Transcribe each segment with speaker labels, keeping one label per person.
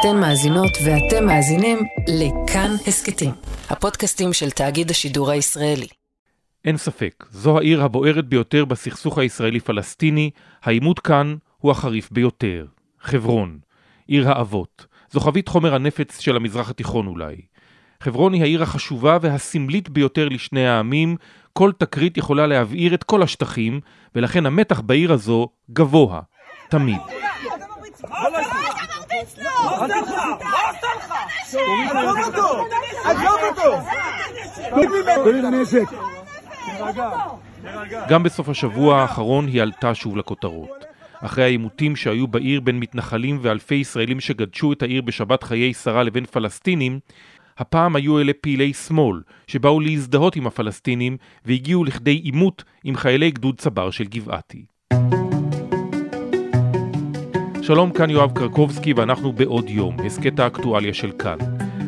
Speaker 1: אתן מאזינות ואתם מאזינים לכאן הסכתים, הפודקאסטים של תאגיד השידור הישראלי.
Speaker 2: אין ספק, זו העיר הבוערת ביותר בסכסוך הישראלי-פלסטיני, העימות כאן הוא החריף ביותר. חברון, עיר האבות, זו חבית חומר הנפץ של המזרח התיכון אולי. חברון היא העיר החשובה והסמלית ביותר לשני העמים, כל תקרית יכולה להבעיר את כל השטחים, ולכן המתח בעיר הזו גבוה, תמיד. גם בסוף השבוע האחרון היא עלתה שוב לכותרות. אחרי העימותים שהיו בעיר בין מתנחלים ואלפי ישראלים שגדשו את העיר בשבת חיי שרה לבין פלסטינים, הפעם היו אלה פעילי שמאל, שבאו להזדהות עם הפלסטינים והגיעו לכדי עימות עם חיילי גדוד צבר של גבעתי. שלום, כאן יואב קרקובסקי ואנחנו בעוד יום, הסכת האקטואליה של כאן.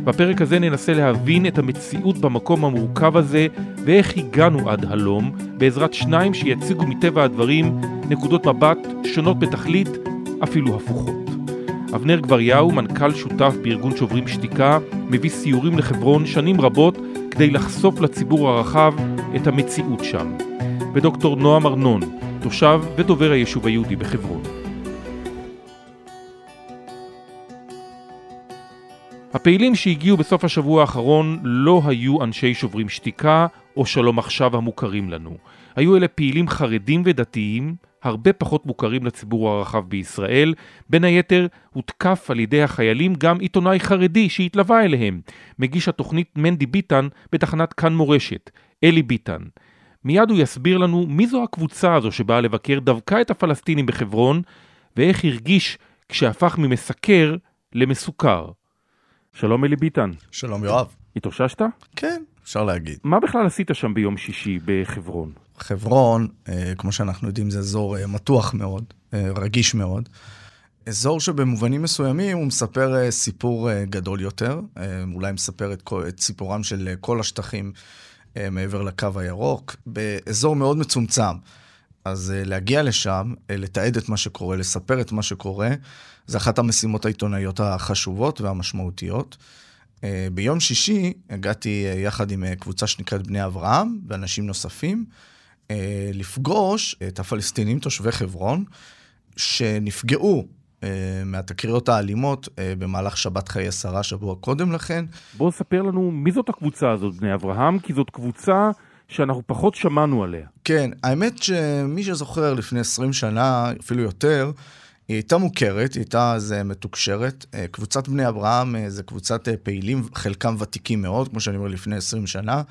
Speaker 2: בפרק הזה ננסה להבין את המציאות במקום המורכב הזה ואיך הגענו עד הלום, בעזרת שניים שיציגו מטבע הדברים נקודות מבט שונות בתכלית, אפילו הפוכות. אבנר גבריהו, מנכ"ל שותף בארגון שוברים שתיקה, מביא סיורים לחברון שנים רבות כדי לחשוף לציבור הרחב את המציאות שם. ודוקטור נועם ארנון, תושב ודובר היישוב היהודי בחברון. הפעילים שהגיעו בסוף השבוע האחרון לא היו אנשי שוברים שתיקה או שלום עכשיו המוכרים לנו. היו אלה פעילים חרדים ודתיים, הרבה פחות מוכרים לציבור הרחב בישראל. בין היתר הותקף על ידי החיילים גם עיתונאי חרדי שהתלווה אליהם, מגיש התוכנית מנדי ביטן בתחנת כאן מורשת, אלי ביטן. מיד הוא יסביר לנו מי זו הקבוצה הזו שבאה לבקר דווקא את הפלסטינים בחברון, ואיך הרגיש כשהפך ממסקר למסוכר. שלום אלי ביטן.
Speaker 3: שלום יואב.
Speaker 2: התאוששת?
Speaker 3: כן, אפשר להגיד.
Speaker 2: מה בכלל עשית שם ביום שישי בחברון?
Speaker 3: חברון, אה, כמו שאנחנו יודעים, זה אזור אה, מתוח מאוד, אה, רגיש מאוד. אזור שבמובנים מסוימים הוא מספר סיפור גדול יותר, אולי מספר את, כל, את סיפורם של כל השטחים מעבר לקו הירוק, באזור מאוד מצומצם. אז להגיע לשם, לתעד את מה שקורה, לספר את מה שקורה, זה אחת המשימות העיתונאיות החשובות והמשמעותיות. ביום שישי הגעתי יחד עם קבוצה שנקראת בני אברהם ואנשים נוספים. אה, לפגוש את הפלסטינים תושבי חברון, שנפגעו אה, מהתקריות האלימות אה, במהלך שבת חיי שרה שבוע קודם לכן.
Speaker 2: בוא ספר לנו מי זאת הקבוצה הזאת, בני אברהם, כי זאת קבוצה שאנחנו פחות שמענו עליה.
Speaker 3: כן, האמת שמי שזוכר לפני 20 שנה, אפילו יותר, היא הייתה מוכרת, היא הייתה אז מתוקשרת. קבוצת בני אברהם זה קבוצת פעילים, חלקם ותיקים מאוד, כמו שאני אומר, לפני 20 שנה.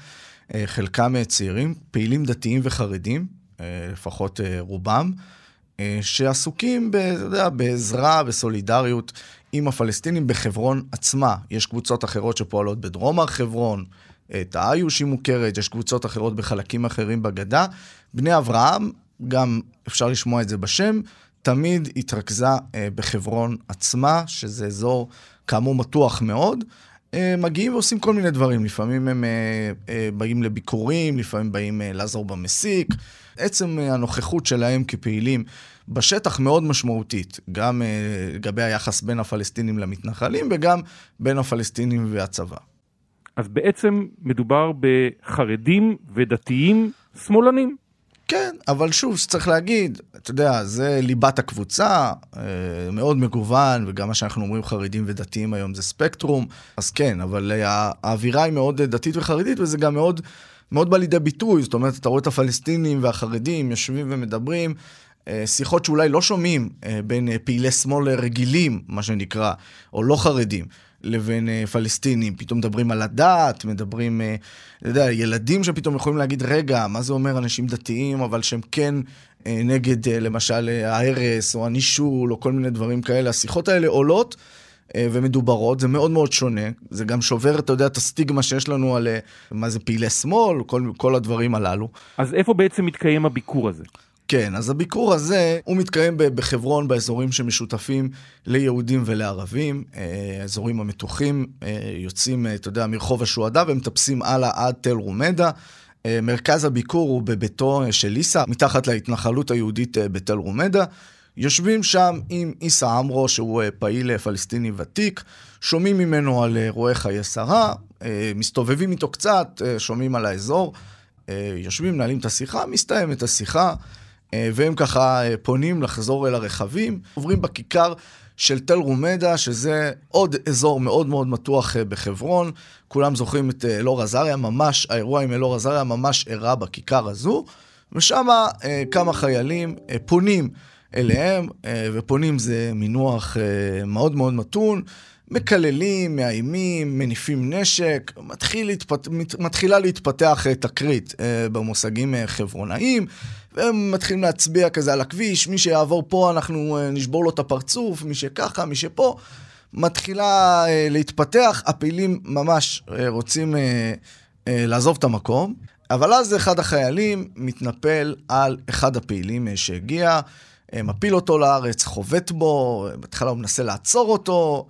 Speaker 3: אה, חלקם אה, צעירים, פעילים דתיים וחרדים, אה, לפחות רובם, שעסוקים, ב, אתה יודע, בעזרה, בסולידריות עם הפלסטינים בחברון עצמה. יש קבוצות אחרות שפועלות בדרום הר חברון, תאיוש היא מוכרת, יש קבוצות אחרות בחלקים אחרים בגדה. בני אברהם, גם אפשר לשמוע את זה בשם, תמיד התרכזה בחברון עצמה, שזה אזור כאמור מתוח מאוד. אה, מגיעים ועושים כל מיני דברים. לפעמים הם אה, אה, באים לביקורים, לפעמים באים לעזור במסיק. עצם הנוכחות שלהם כפעילים בשטח מאוד משמעותית, גם לגבי היחס בין הפלסטינים למתנחלים וגם בין הפלסטינים והצבא.
Speaker 2: אז בעצם מדובר בחרדים ודתיים שמאלנים.
Speaker 3: כן, אבל שוב, שצריך להגיד, אתה יודע, זה ליבת הקבוצה, אה, מאוד מגוון, וגם מה שאנחנו אומרים חרדים ודתיים היום זה ספקטרום, אז כן, אבל האווירה היא מאוד דתית וחרדית, וזה גם מאוד, מאוד בא לידי ביטוי, זאת אומרת, אתה רואה את הפלסטינים והחרדים יושבים ומדברים, אה, שיחות שאולי לא שומעים אה, בין פעילי שמאל רגילים, מה שנקרא, או לא חרדים. לבין uh, פלסטינים, פתאום מדברים על הדת, מדברים, uh, אתה יודע, ילדים שפתאום יכולים להגיד, רגע, מה זה אומר אנשים דתיים, אבל שהם כן uh, נגד, uh, למשל, uh, ההרס או הנישול או כל מיני דברים כאלה. השיחות האלה עולות. uh, ומדוברות, זה מאוד מאוד שונה, זה גם שובר, אתה יודע, את הסטיגמה שיש לנו על uh, מה זה פעילי שמאל, כל, כל הדברים הללו.
Speaker 2: אז איפה בעצם מתקיים הביקור הזה?
Speaker 3: כן, אז הביקור הזה, הוא מתקיים בחברון, באזורים שמשותפים ליהודים ולערבים, אה, האזורים המתוחים, אה, יוצאים, אה, אתה יודע, מרחוב השועדה ומטפסים הלאה עד תל רומדה. מרכז הביקור הוא בביתו של ליסה, מתחת להתנחלות היהודית בתל רומדה. יושבים שם עם עיסא עמרו, שהוא פעיל פלסטיני ותיק, שומעים ממנו על אירועי חיי שרה, מסתובבים איתו קצת, שומעים על האזור, יושבים, מנהלים את השיחה, מסתיימת השיחה, והם ככה פונים לחזור אל הרכבים, עוברים בכיכר. של תל רומדה, שזה עוד אזור מאוד מאוד מתוח אה, בחברון. כולם זוכרים את אה, אלאור עזריה, ממש, האירוע עם אלאור עזריה ממש אירע בכיכר הזו, ושם אה, כמה חיילים אה, פונים אליהם, אה, ופונים זה מינוח אה, מאוד מאוד מתון. מקללים, מאיימים, מניפים נשק, מתחיל להתפת... מתחילה להתפתח תקרית אה, במושגים אה, חברונאיים. והם מתחילים להצביע כזה על הכביש, מי שיעבור פה אנחנו אה, נשבור לו את הפרצוף, מי שככה, מי שפה. מתחילה אה, להתפתח, הפעילים ממש אה, רוצים לעזוב את המקום, אבל אז אחד החיילים מתנפל על אחד הפעילים שהגיע, מפיל אותו לארץ, חובט בו, בהתחלה הוא מנסה לעצור אותו.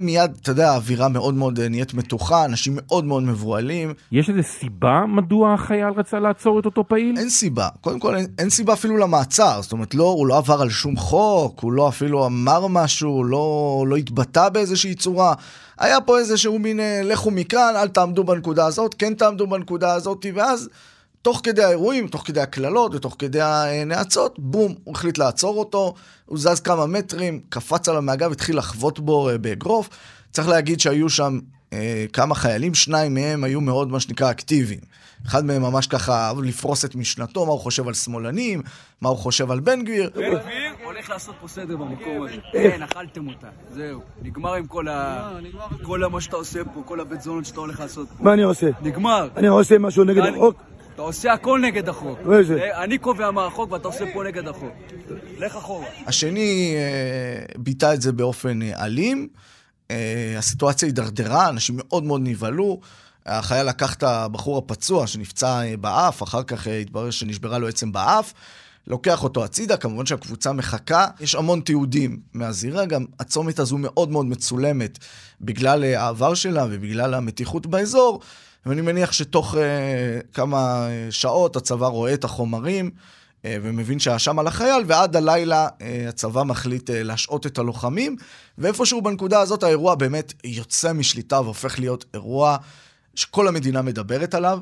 Speaker 3: מיד, אתה יודע, האווירה מאוד מאוד אה, נהיית מתוחה, אנשים מאוד מאוד מבוהלים.
Speaker 2: יש איזה סיבה מדוע החייל רצה לעצור את אותו פעיל?
Speaker 3: אין סיבה. קודם כל, אין, אין סיבה אפילו למעצר. זאת אומרת, לא, הוא לא עבר על שום חוק, הוא לא אפילו אמר משהו, לא, לא התבטא באיזושהי צורה. היה פה איזשהו מין, אה, לכו מכאן, אל תעמדו בנקודה הזאת, כן תעמדו בנקודה הזאת, ואז... תוך כדי האירועים, תוך כדי הקללות ותוך כדי הנאצות, בום, הוא החליט לעצור אותו, הוא זז כמה מטרים, קפץ עליו מהגב, התחיל לחבוט בו אה, באגרוף. צריך להגיד שהיו שם אה, כמה חיילים, שניים מהם היו מאוד, מה שנקרא, אקטיביים. אחד מהם ממש ככה אהב לפרוס את משנתו, מה הוא חושב על שמאלנים, מה הוא חושב על בן גביר.
Speaker 4: בן גביר הולך לעשות פה סדר במקום הזה. כן, אכלתם אותה. זהו. נגמר עם כל ה... כל מה שאתה עושה פה, כל הבית זונות שאתה הולך לעשות פה.
Speaker 5: מה אני עושה?
Speaker 4: נגמר.
Speaker 5: אני עושה משהו נגד החוק?
Speaker 4: אתה עושה הכל נגד החוק.
Speaker 5: איזה?
Speaker 4: אה, אני קובע מה החוק ואתה עושה פה נגד החוק. לך אחורה.
Speaker 3: השני אה, ביטא את זה באופן אה, אלים. הסיטואציה הידרדרה, אנשים מאוד מאוד נבהלו. החייל לקח את הבחור הפצוע שנפצע באף, אחר כך התברר שנשברה לו עצם באף. לוקח אותו הצידה, כמובן שהקבוצה מחכה. יש המון תיעודים מהזירה, גם הצומת הזו מאוד מאוד מצולמת בגלל העבר שלה ובגלל המתיחות באזור. ואני מניח שתוך uh, כמה שעות הצבא רואה את החומרים uh, ומבין שהאשם על החייל, ועד הלילה uh, הצבא מחליט uh, להשעות את הלוחמים, ואיפשהו בנקודה הזאת האירוע באמת יוצא משליטה והופך להיות אירוע שכל המדינה מדברת עליו.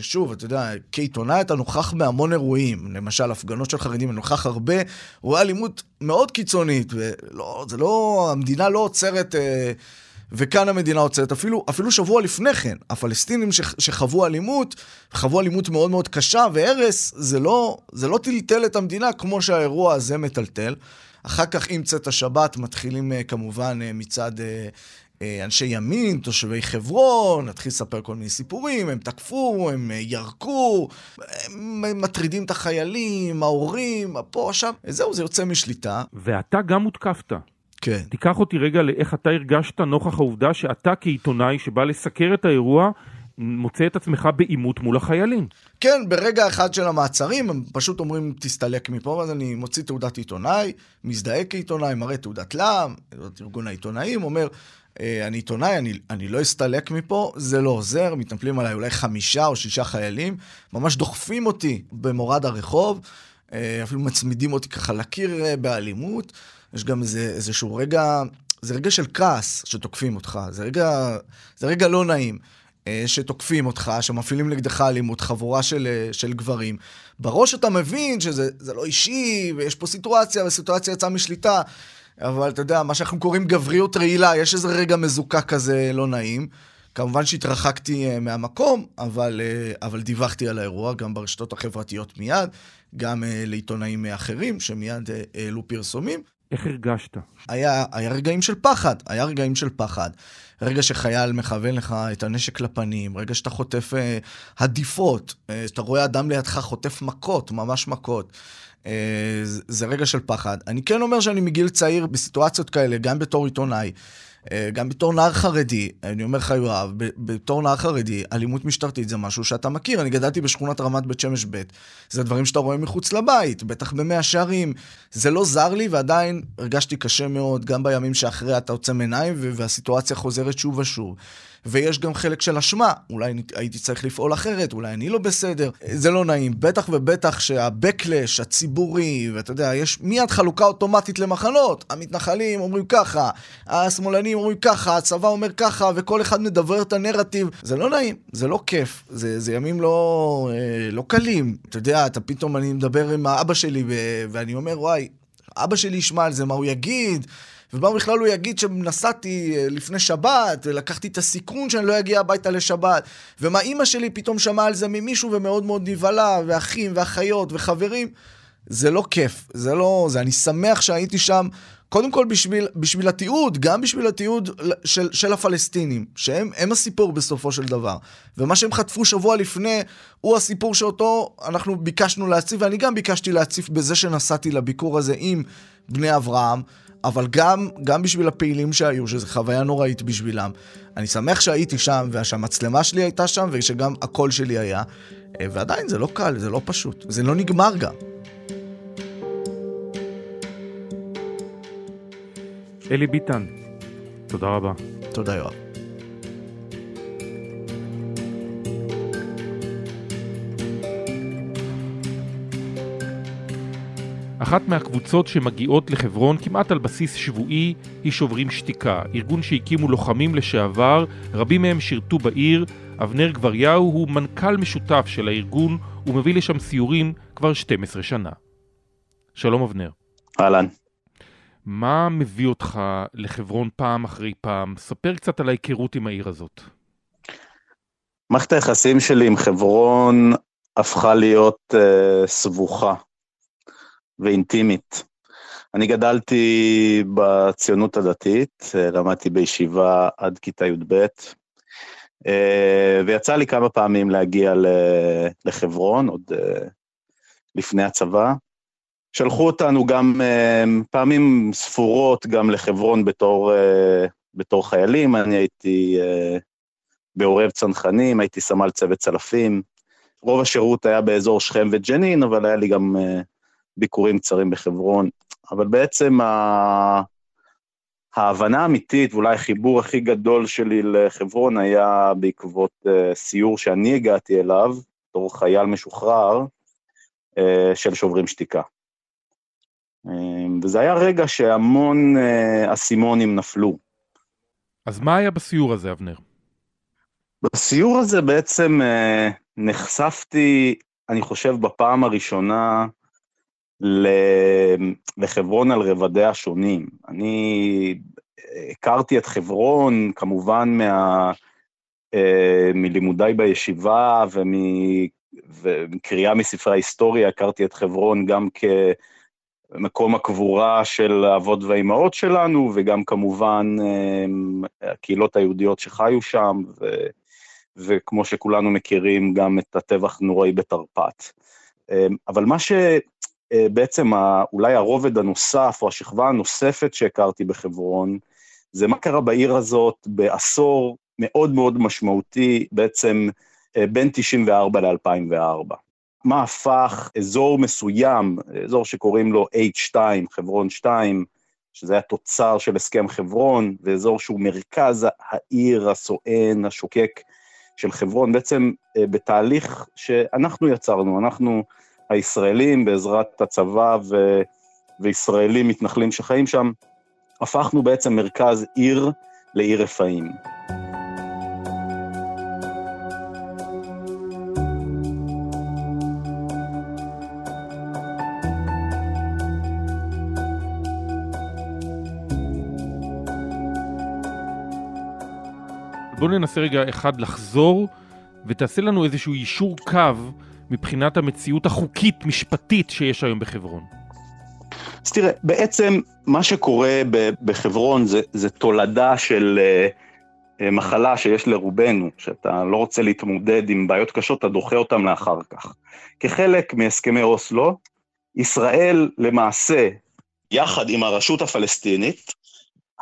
Speaker 3: שוב, אתה יודע, כעיתונאי אתה נוכח בהמון אירועים, למשל הפגנות של חרדים, אני נוכח הרבה, רואה אלימות מאוד קיצונית, ולא, זה לא, המדינה לא עוצרת... Uh, וכאן המדינה עוצרת. אפילו, אפילו שבוע לפני כן, הפלסטינים ש, שחוו אלימות, חוו אלימות מאוד מאוד קשה והרס, זה לא, זה לא טלטל את המדינה כמו שהאירוע הזה מטלטל. אחר כך עם צאת השבת מתחילים אה, כמובן אה, מצד אה, אנשי ימין, תושבי חברון, נתחיל לספר כל מיני סיפורים, הם תקפו, הם ירקו, הם מטרידים את החיילים, ההורים, פה, שם, זהו, זה יוצא משליטה.
Speaker 2: ואתה גם הותקפת.
Speaker 3: כן.
Speaker 2: תיקח אותי רגע לאיך אתה הרגשת נוכח העובדה שאתה כעיתונאי שבא לסקר את האירוע, מוצא את עצמך בעימות מול החיילים.
Speaker 3: כן, ברגע אחד של המעצרים, הם פשוט אומרים, תסתלק מפה, אז אני מוציא תעודת עיתונאי, מזדהה כעיתונאי, מראה תעודת לע"מ, ארגון העיתונאים, אומר, אה, אני עיתונאי, אני, אני לא אסתלק מפה, זה לא עוזר, מתנפלים עליי אולי חמישה או שישה חיילים, ממש דוחפים אותי במורד הרחוב, אה, אפילו מצמידים אותי ככה לקיר אה, באלימות. יש גם איזה, איזשהו רגע, זה רגע של כעס שתוקפים אותך, זה רגע, זה רגע לא נעים. אה, שתוקפים אותך, שמפעילים נגדך אלימות, חבורה של, אה, של גברים. בראש אתה מבין שזה לא אישי, ויש פה סיטואציה, והסיטואציה יצאה משליטה. אבל אתה יודע, מה שאנחנו קוראים גבריות רעילה, יש איזה רגע מזוקק כזה לא נעים. כמובן שהתרחקתי אה, מהמקום, אבל, אבל דיווחתי על האירוע גם ברשתות החברתיות מיד, גם לעיתונאים אחרים שמיד העלו פרסומים.
Speaker 2: איך הרגשת?
Speaker 3: היה, היה רגעים של פחד, היה רגעים של פחד. רגע שחייל מכוון לך את הנשק לפנים, רגע שאתה חוטף אה, הדיפות, אה, שאתה רואה אדם לידך חוטף מכות, ממש מכות. אה, זה, זה רגע של פחד. אני כן אומר שאני מגיל צעיר בסיטואציות כאלה, גם בתור עיתונאי, גם בתור נער חרדי, אני אומר לך יואב, בתור נער חרדי, אלימות משטרתית זה משהו שאתה מכיר. אני גדלתי בשכונת רמת בית שמש ב', זה דברים שאתה רואה מחוץ לבית, בטח במאה שערים. זה לא זר לי ועדיין הרגשתי קשה מאוד, גם בימים שאחרי אתה עוצם עיניים והסיטואציה חוזרת שוב ושוב. ויש גם חלק של אשמה, אולי הייתי צריך לפעול אחרת, אולי אני לא בסדר, זה לא נעים. בטח ובטח שה-Backlash הציבורי, ואתה יודע, יש מיד חלוקה אוטומטית למחנות. המתנחלים אומרים ככה, השמאלנים אומרים ככה, הצבא אומר ככה, וכל אחד מדבר את הנרטיב. זה לא נעים, זה לא כיף, זה, זה ימים לא, אה, לא קלים. אתה יודע, אתה פתאום, אני מדבר עם האבא שלי, ואני אומר, וואי, אבא שלי ישמע על זה, מה הוא יגיד? ומה בכלל הוא יגיד שנסעתי אה, לפני שבת, ולקחתי את הסיכון שאני לא אגיע הביתה לשבת, ומה אימא שלי פתאום שמעה על זה ממישהו ומאוד מאוד נבהלה, ואחים ואחיות וחברים. זה לא כיף, זה לא... זה, אני שמח שהייתי שם, קודם כל בשביל, בשביל התיעוד, גם בשביל התיעוד של, של הפלסטינים, שהם הסיפור בסופו של דבר. ומה שהם חטפו שבוע לפני, הוא הסיפור שאותו אנחנו ביקשנו להציף, ואני גם ביקשתי להציף בזה שנסעתי לביקור הזה עם בני אברהם. אבל גם, גם בשביל הפעילים שהיו, שזו חוויה נוראית בשבילם. אני שמח שהייתי שם, ושהמצלמה שלי הייתה שם, ושגם הקול שלי היה. אה, ועדיין זה לא קל, זה לא פשוט. זה לא נגמר גם.
Speaker 2: אלי ביטן, תודה רבה.
Speaker 3: תודה יואב.
Speaker 2: אחת מהקבוצות שמגיעות לחברון כמעט על בסיס שבועי היא שוברים שתיקה, ארגון שהקימו לוחמים לשעבר, רבים מהם שירתו בעיר. אבנר גבריהו הוא מנכ"ל משותף של הארגון ומביא לשם סיורים כבר 12 שנה. שלום אבנר.
Speaker 5: אהלן.
Speaker 2: מה מביא אותך לחברון פעם אחרי פעם? ספר קצת על ההיכרות עם העיר הזאת.
Speaker 5: מערכת היחסים שלי עם חברון הפכה להיות uh, סבוכה. ואינטימית. אני גדלתי בציונות הדתית, למדתי בישיבה עד כיתה י"ב, אה, ויצא לי כמה פעמים להגיע לחברון, עוד אה, לפני הצבא. שלחו אותנו גם אה, פעמים ספורות גם לחברון בתור, בתור חיילים, אני הייתי בעורב צנחנים, הייתי סמל צוות צלפים. רוב השירות היה באזור שכם וג'נין, אבל היה לי גם ביקורים קצרים בחברון, אבל בעצם ה... ההבנה האמיתית, ואולי החיבור הכי גדול שלי לחברון היה בעקבות uh, סיור שאני הגעתי אליו, בתור חייל משוחרר, uh, של שוברים שתיקה. Uh, וזה היה רגע שהמון uh, אסימונים נפלו.
Speaker 2: אז מה היה בסיור הזה, אבנר?
Speaker 5: בסיור הזה בעצם uh, נחשפתי, אני חושב, בפעם הראשונה לחברון על רבדיה השונים. אני הכרתי את חברון, כמובן מה, אה, מלימודיי בישיבה ומ, ומקריאה מספרי ההיסטוריה, הכרתי את חברון גם כמקום הקבורה של האבות והאימהות שלנו, וגם כמובן אה, הקהילות היהודיות שחיו שם, ו, וכמו שכולנו מכירים, גם את הטבח נוראי בתרפ"ט. אה, אבל מה ש... בעצם אולי הרובד הנוסף, או השכבה הנוספת שהכרתי בחברון, זה מה קרה בעיר הזאת בעשור מאוד מאוד משמעותי, בעצם אה, בין 94 ל-2004. מה הפך אזור מסוים, אזור שקוראים לו H2, חברון 2, שזה היה תוצר של הסכם חברון, ואזור שהוא מרכז העיר הסואן, השוקק של חברון, בעצם אה, בתהליך שאנחנו יצרנו, אנחנו הישראלים, בעזרת הצבא ו... וישראלים מתנחלים שחיים שם, הפכנו בעצם מרכז עיר לעיר רפאים.
Speaker 2: בואו ננסה רגע אחד לחזור ותעשה לנו איזשהו יישור קו מבחינת המציאות החוקית-משפטית שיש היום בחברון?
Speaker 5: אז תראה, בעצם מה שקורה בחברון זה, זה תולדה של uh, מחלה שיש לרובנו, שאתה לא רוצה להתמודד עם בעיות קשות, אתה דוחה אותן לאחר כך. כחלק מהסכמי אוסלו, ישראל למעשה, יחד עם הרשות הפלסטינית,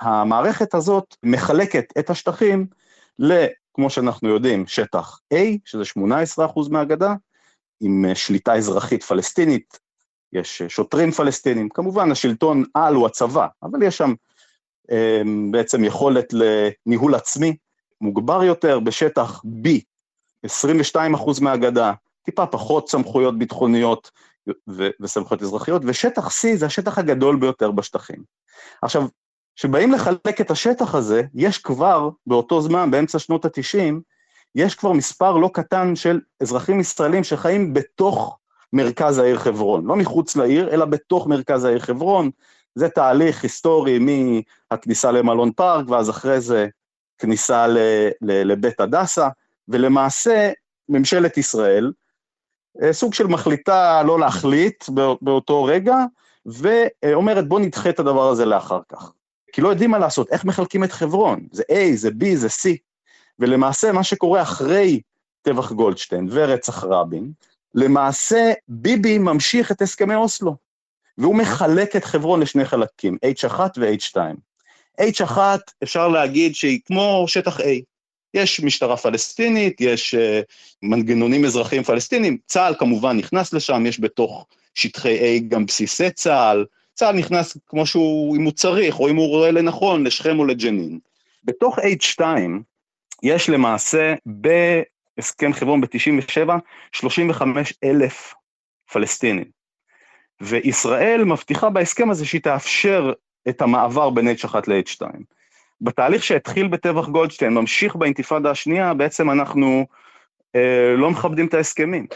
Speaker 5: המערכת הזאת מחלקת את השטחים ל, כמו שאנחנו יודעים, שטח A, שזה 18% מהגדה, עם שליטה אזרחית פלסטינית, יש שוטרים פלסטינים, כמובן השלטון על הוא הצבא, אבל יש שם אה, בעצם יכולת לניהול עצמי מוגבר יותר בשטח B, 22% מהגדה, טיפה פחות סמכויות ביטחוניות וסמכויות אזרחיות, ושטח C זה השטח הגדול ביותר בשטחים. עכשיו, כשבאים לחלק את השטח הזה, יש כבר באותו זמן, באמצע שנות ה-90, יש כבר מספר לא קטן של אזרחים ישראלים שחיים בתוך מרכז העיר חברון, לא מחוץ לעיר, אלא בתוך מרכז העיר חברון. זה תהליך היסטורי מהכניסה למלון פארק, ואז אחרי זה כניסה ל, ל, לבית הדסה, ולמעשה ממשלת ישראל, אה, סוג של מחליטה לא להחליט באותו רגע, ואומרת בוא נדחה את הדבר הזה לאחר כך. כי לא יודעים מה לעשות, איך מחלקים את חברון, זה A, זה B, זה C. ולמעשה מה שקורה אחרי טבח גולדשטיין ורצח רבין, למעשה ביבי ממשיך את הסכמי אוסלו, והוא מחלק את חברון לשני חלקים, H1 ו-H2. H1 אפשר להגיד שהיא כמו שטח A. יש משטרה פלסטינית, יש uh, מנגנונים אזרחיים פלסטינים, צה"ל כמובן נכנס לשם, יש בתוך שטחי A גם בסיסי צה"ל, צה"ל נכנס כמו שהוא, אם הוא צריך, או אם הוא רואה לנכון, לשכם או לג'נין. בתוך H2 יש למעשה בהסכם חברון ב-97, 35 אלף פלסטינים. וישראל מבטיחה בהסכם הזה שהיא תאפשר את המעבר בין H1 ל-H2. בתהליך שהתחיל בטבח גולדשטיין, ממשיך באינתיפאדה השנייה, בעצם אנחנו אה, לא מכבדים את ההסכמים.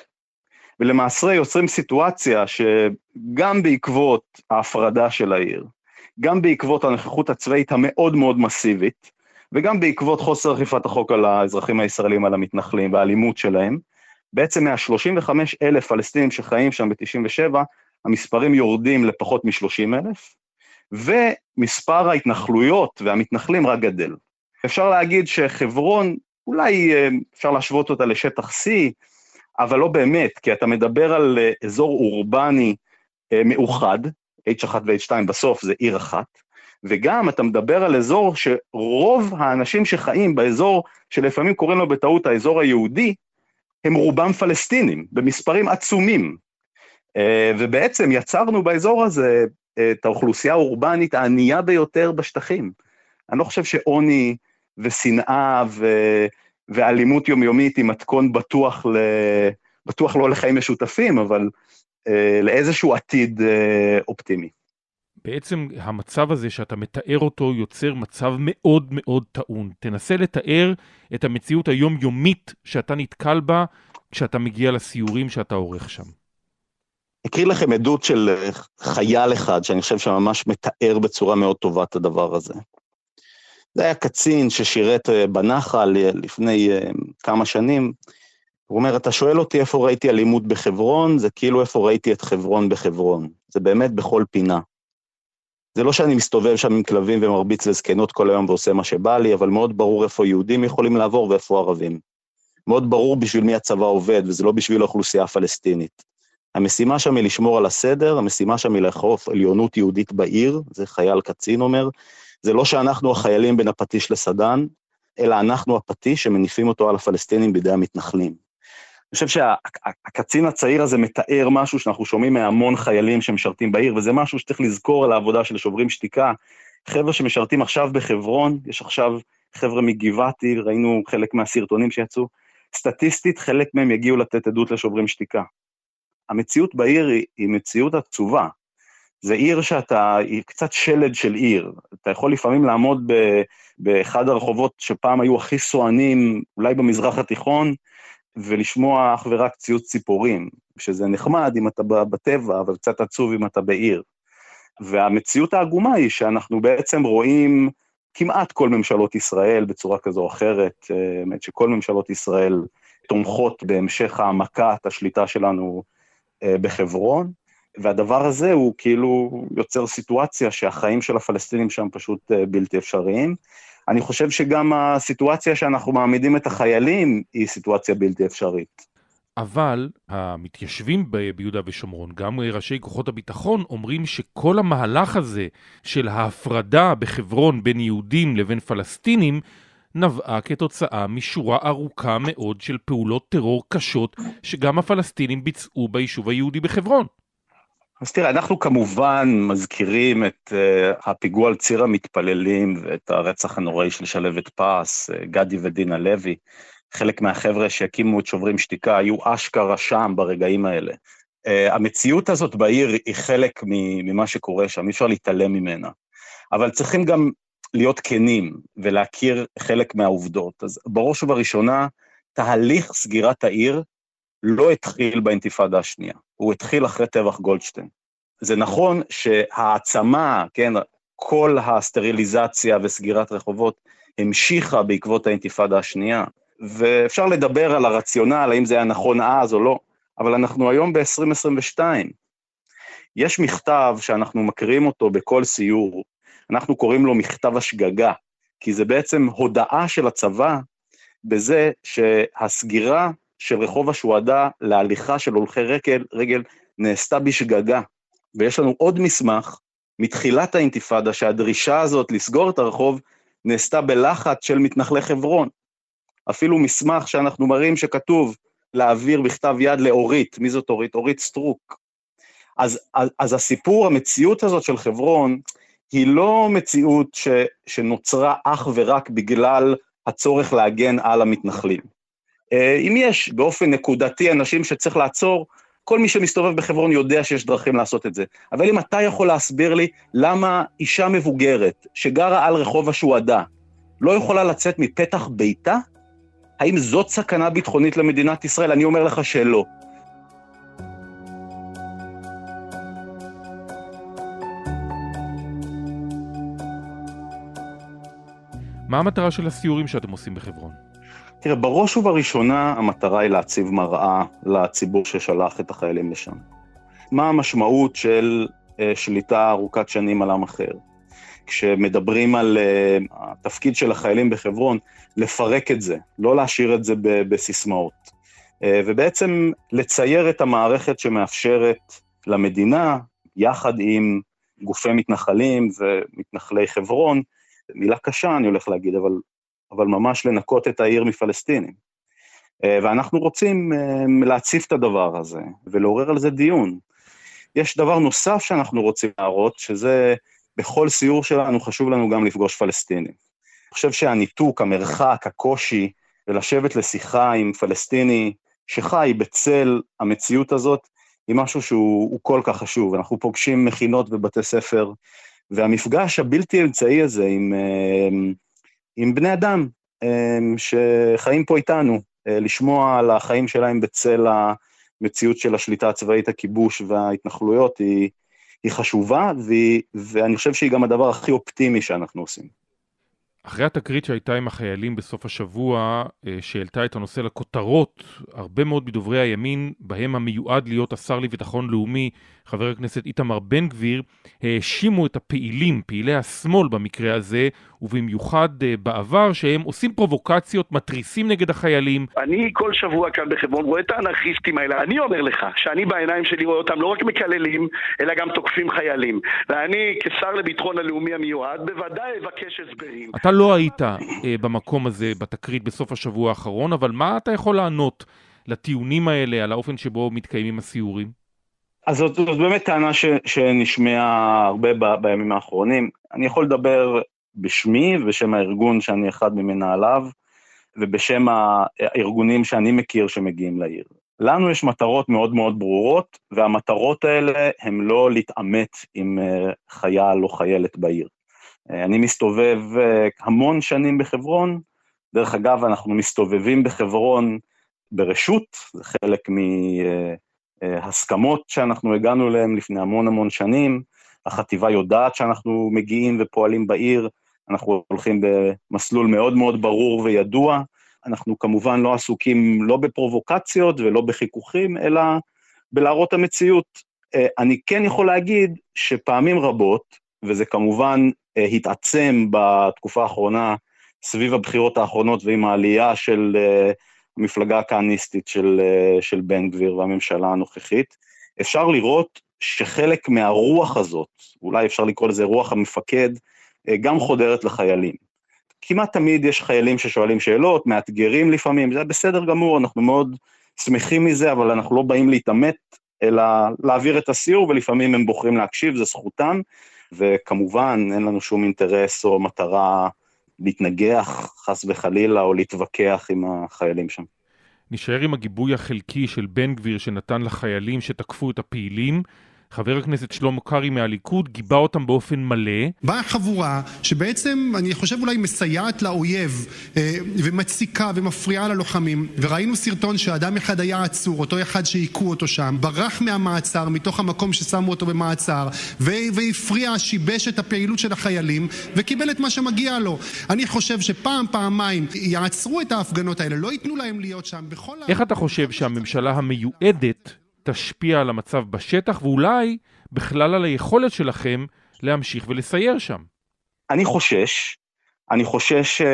Speaker 5: ולמעשה יוצרים סיטואציה שגם בעקבות ההפרדה של העיר, גם בעקבות הנוכחות הצבאית המאוד מאוד מסיבית, וגם בעקבות חוסר אכיפת החוק על האזרחים הישראלים, על המתנחלים והאלימות שלהם, בעצם מה-35 אלף פלסטינים שחיים שם ב-97, המספרים יורדים לפחות מ-30 אלף, ומספר ההתנחלויות והמתנחלים רק גדל. אפשר להגיד שחברון, אולי אה, אפשר להשוות אותה לשטח C, אבל לא באמת, כי אתה מדבר על אה, אזור אורבני אה, מאוחד, H1 ו-H2 בסוף זה עיר אחת, וגם אתה מדבר על אזור שרוב האנשים שחיים באזור שלפעמים קוראים לו בטעות האזור היהודי, הם רובם פלסטינים, במספרים עצומים. אה, ובעצם יצרנו באזור הזה את האוכלוסייה האורבנית הענייה ביותר בשטחים. אני לא חושב שעוני ושנאה ו... ואלימות יומיומית היא מתכון בטוח, ל... בטוח לא לחיים משותפים, אבל אה, לאיזשהו עתיד אה, אופטימי.
Speaker 2: בעצם המצב הזה שאתה מתאר אותו יוצר מצב מאוד מאוד טעון. תנסה לתאר את המציאות היומיומית שאתה נתקל בה כשאתה מגיע לסיורים שאתה עורך שם.
Speaker 5: אקריא לכם עדות של אה, חייל אחד, שאני חושב שממש מתאר בצורה מאוד טובה את הדבר הזה. זה היה קצין ששירת אה, בנחל אה, לפני כמה שנים. הוא אומר, אתה שואל אותי איפה ראיתי אלימות בחברון, זה כאילו איפה ראיתי את חברון בחברון. זה באמת בכל פינה. זה לא שאני מסתובב שם עם כלבים ומרביץ לזקנות כל היום ועושה מה שבא לי, אבל מאוד ברור איפה יהודים יכולים לעבור ואיפה ערבים. מאוד ברור בשביל מי הצבא עובד, וזה לא בשביל האוכלוסייה הפלסטינית. המשימה שם היא לשמור על הסדר, המשימה שם היא לאכוף עליונות יהודית בעיר, זה חייל קצין אומר, זה לא שאנחנו החיילים בין הפטיש לסדן, אלא אנחנו הפטיש שמניפים אותו על הפלסטינים בידי המתנחלים. חושב שהקצין הצעיר הזה מתאר משהו שאנחנו שומעים מהמון חיילים שמשרתים בעיר, וזה משהו שצריך לזכור על העבודה של שוברים שתיקה. חבר'ה שמשרתים עכשיו בחברון, יש עכשיו חבר'ה מגבעתי, ראינו חלק מהסרטונים שיצאו, סטטיסטית חלק מהם יגיעו לתת עדות לשוברים שתיקה. המציאות בעיר היא, היא מציאות עצובה. זה עיר שאתה, היא קצת שלד של עיר. אתה יכול לפעמים לעמוד ב, באחד הרחובות שפעם היו הכי סוענים, אולי במזרח התיכון, ולשמוע אך ורק ציוץ ציפורים, שזה נחמד אם אתה בטבע, אבל קצת עצוב אם אתה בעיר. והמציאות העגומה היא שאנחנו בעצם רואים כמעט כל ממשלות ישראל בצורה כזו או אחרת, האמת שכל ממשלות ישראל תומכות בהמשך העמקת השליטה שלנו אה, בחברון, והדבר הזה הוא כאילו יוצר סיטואציה שהחיים של הפלסטינים שם פשוט אה, בלתי אפשריים. אני חושב שגם הסיטואציה שאנחנו מעמידים את החיילים היא סיטואציה בלתי אפשרית.
Speaker 2: אבל המתיישבים ביהודה ושומרון, גם ראשי כוחות הביטחון, אומרים שכל המהלך הזה של ההפרדה בחברון בין יהודים לבין פלסטינים, נבעה כתוצאה משורה ארוכה מאוד של פעולות טרור קשות שגם הפלסטינים ביצעו ביישוב היהודי בחברון.
Speaker 5: אז תראה, אנחנו כמובן מזכירים את uh, הפיגוע על ציר המתפללים ואת הרצח הנוראי של שלוות פס, uh, גדי ודינה לוי. חלק מהחבר'ה שהקימו את שוברים שתיקה היו אשכרה שם ברגעים האלה. Uh, המציאות הזאת בעיר היא חלק ממה שקורה שם, אי אפשר להתעלם ממנה. אבל צריכים גם להיות כנים ולהכיר חלק מהעובדות. אז בראש ובראשונה, תהליך סגירת העיר לא התחיל באינתיפאדה השנייה, הוא התחיל אחרי טבח גולדשטיין. זה נכון שהעצמה, כן, כל הסטריליזציה וסגירת רחובות המשיכה בעקבות האינתיפאדה השנייה, ואפשר לדבר על הרציונל, האם זה היה נכון אז או לא, אבל אנחנו היום ב-2022. יש מכתב שאנחנו מקריאים אותו בכל סיור, אנחנו קוראים לו מכתב השגגה, כי זה בעצם הודאה של הצבא בזה שהסגירה של רחוב השוהדא להליכה של הולכי רגל, רגל נעשתה בשגגה. ויש לנו עוד מסמך מתחילת האינתיפאדה שהדרישה הזאת לסגור את הרחוב נעשתה בלחץ של מתנחלי חברון. אפילו מסמך שאנחנו מראים שכתוב להעביר בכתב יד לאורית, מי זאת אורית? אורית סטרוק. אז, אז, אז הסיפור, המציאות הזאת של חברון, היא לא מציאות ש, שנוצרה אך ורק בגלל הצורך להגן על המתנחלים. אה, אם יש באופן נקודתי אנשים שצריך לעצור, כל מי שמסתובב בחברון יודע שיש דרכים לעשות את זה. אבל אם אתה יכול להסביר לי למה אישה מבוגרת שגרה על רחוב השועדה לא יכולה לצאת מפתח ביתה? האם זאת סכנה ביטחונית למדינת ישראל? אני אומר לך שלא.
Speaker 2: מה המטרה של הסיורים שאתם עושים בחברון?
Speaker 5: תראה, בראש ובראשונה המטרה היא להציב מראה לציבור ששלח את החיילים לשם. מה המשמעות של uh, שליטה ארוכת שנים על עם אחר? כשמדברים על uh, התפקיד של החיילים בחברון, לפרק את זה, לא להשאיר את זה בסיסמאות. Uh, ובעצם לצייר את המערכת שמאפשרת למדינה, יחד עם גופי מתנחלים ומתנחלי חברון, מילה קשה אני הולך להגיד, אבל אבל ממש לנקות את העיר מפלסטינים. אה, ואנחנו רוצים אה, להציף את הדבר הזה ולעורר על זה דיון. יש דבר נוסף שאנחנו רוצים להראות, שזה בכל סיור שלנו חשוב לנו גם לפגוש פלסטינים. אני חושב שהניתוק, המרחק, הקושי, ולשבת לשיחה עם פלסטיני שחי בצל המציאות הזאת, היא משהו שהוא כל כך חשוב. אנחנו פוגשים מכינות ובתי ספר, והמפגש הבלתי אמצעי הזה עם, אה, עם בני אדם אמ, שחיים פה איתנו, אה, לשמוע על החיים שלהם בצל המציאות של השליטה הצבאית, הכיבוש וההתנחלויות, היא, היא חשובה, והיא, ואני חושב שהיא גם הדבר הכי אופטימי שאנחנו עושים.
Speaker 2: אחרי התקרית שהייתה עם החיילים בסוף השבוע, אה, שהעלתה את הנושא לכותרות, הרבה מאוד מדוברי הימין, בהם המיועד להיות השר לביטחון לאומי, חבר הכנסת איתמר בן גביר, האשימו את הפעילים, פעילי השמאל במקרה הזה, ובמיוחד אה, בעבר, שהם עושים פרובוקציות, מתריסים נגד החיילים.
Speaker 6: אני כל שבוע כאן בחברון רואה את האנרכיסטים האלה. אני אומר לך שאני בעיניים שלי רואה אותם לא רק מקללים, אלא גם תוקפים חיילים. ואני, כשר לביטחון הלאומי המיועד, בוודאי אבקש הסברים.
Speaker 2: אתה לא היית אה, במקום הזה, בתקרית, בסוף השבוע האחרון, אבל מה אתה יכול לענות לטיעונים האלה, על האופן שבו מתקיימים הסיורים?
Speaker 5: אז זאת, זאת באמת טענה ש, שנשמעה הרבה ב, בימים האחרונים. אני יכול לדבר בשמי ובשם הארגון שאני אחד ממנהליו, ובשם הארגונים שאני מכיר שמגיעים לעיר. לנו יש מטרות מאוד מאוד ברורות, והמטרות האלה הן לא להתעמת עם אה, חייל או חיילת בעיר. אה, אני מסתובב אה, המון שנים בחברון, דרך אגב, אנחנו מסתובבים בחברון ברשות, זה חלק מהסכמות שאנחנו הגענו אליהן לפני המון המון שנים, החטיבה יודעת שאנחנו מגיעים ופועלים בעיר, אנחנו הולכים במסלול מאוד מאוד ברור וידוע, אנחנו כמובן לא עסוקים לא בפרובוקציות ולא בחיכוכים, אלא בלהראות המציאות. אה, אני כן יכול להגיד שפעמים רבות, וזה כמובן אה, התעצם בתקופה האחרונה סביב הבחירות האחרונות ועם העלייה של אה, המפלגה הכהניסטית של, של בן גביר והממשלה הנוכחית, אפשר לראות שחלק מהרוח הזאת, אולי אפשר לקרוא לזה רוח המפקד, גם חודרת לחיילים. כמעט תמיד יש חיילים ששואלים שאלות, מאתגרים לפעמים, זה בסדר גמור, אנחנו מאוד שמחים מזה, אבל אנחנו לא באים להתעמת, אלא להעביר את הסיור, ולפעמים הם בוחרים להקשיב, זו זכותם, וכמובן אין לנו שום אינטרס או מטרה להתנגח, חס וחלילה, או להתווכח עם החיילים שם.
Speaker 2: נשאר עם הגיבוי החלקי של בן גביר שנתן לחיילים שתקפו את הפעילים, חבר הכנסת שלמה קרעי מהליכוד גיבה אותם באופן מלא.
Speaker 7: באה חבורה שבעצם, אני חושב אולי מסייעת לאויב אה, ומציקה ומפריעה ללוחמים, וראינו סרטון שאדם אחד היה עצור, אותו אחד שהיכו אותו שם, ברח מהמעצר, מתוך המקום ששמו אותו במעצר, והפריע, שיבש את הפעילות של החיילים, וקיבל את מה שמגיע לו. אני חושב שפעם, פעמיים, יעצרו את ההפגנות האלה, לא ייתנו להם להיות שם. בכל
Speaker 2: איך אתה חושב שהממשלה המיועדת תשפיע על המצב בשטח, ואולי בכלל על היכולת שלכם להמשיך ולסייר שם.
Speaker 5: אני חושש, אני חושש uh,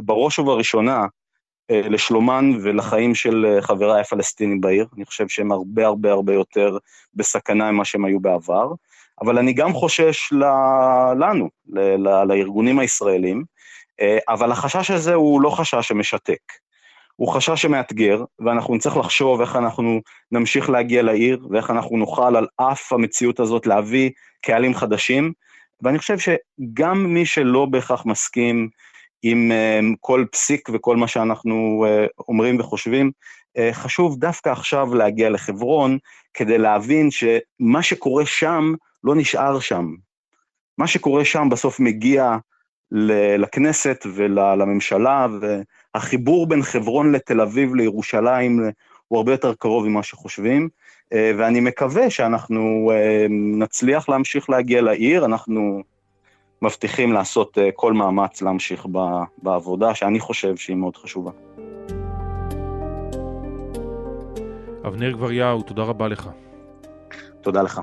Speaker 5: בראש ובראשונה uh, לשלומן ולחיים של uh, חבריי הפלסטינים בעיר, אני חושב שהם הרבה הרבה הרבה יותר בסכנה ממה שהם היו בעבר, אבל אני גם חושש ל... לנו, ל... לארגונים הישראלים, אבל החשש הזה הוא לא חשש שמשתק. הוא חשש שמאתגר, ואנחנו נצטרך לחשוב איך אנחנו נמשיך להגיע לעיר, ואיך אנחנו נוכל על אף המציאות הזאת להביא קהלים חדשים. ואני חושב שגם מי שלא בהכרח מסכים עם um, כל פסיק וכל מה שאנחנו uh, אומרים וחושבים, uh, חשוב דווקא עכשיו להגיע לחברון, כדי להבין שמה שקורה שם לא נשאר שם. מה שקורה שם בסוף מגיע לכנסת ולממשלה, והחיבור בין חברון לתל אביב לירושלים הוא הרבה יותר קרוב ממה שחושבים, אה, ואני מקווה שאנחנו אה, נצליח להמשיך להגיע לעיר, אנחנו מבטיחים לעשות אה, כל מאמץ להמשיך בעבודה, שאני חושב שהיא מאוד חשובה.
Speaker 2: אבנר גבריהו, תודה רבה לך.
Speaker 5: תודה לך.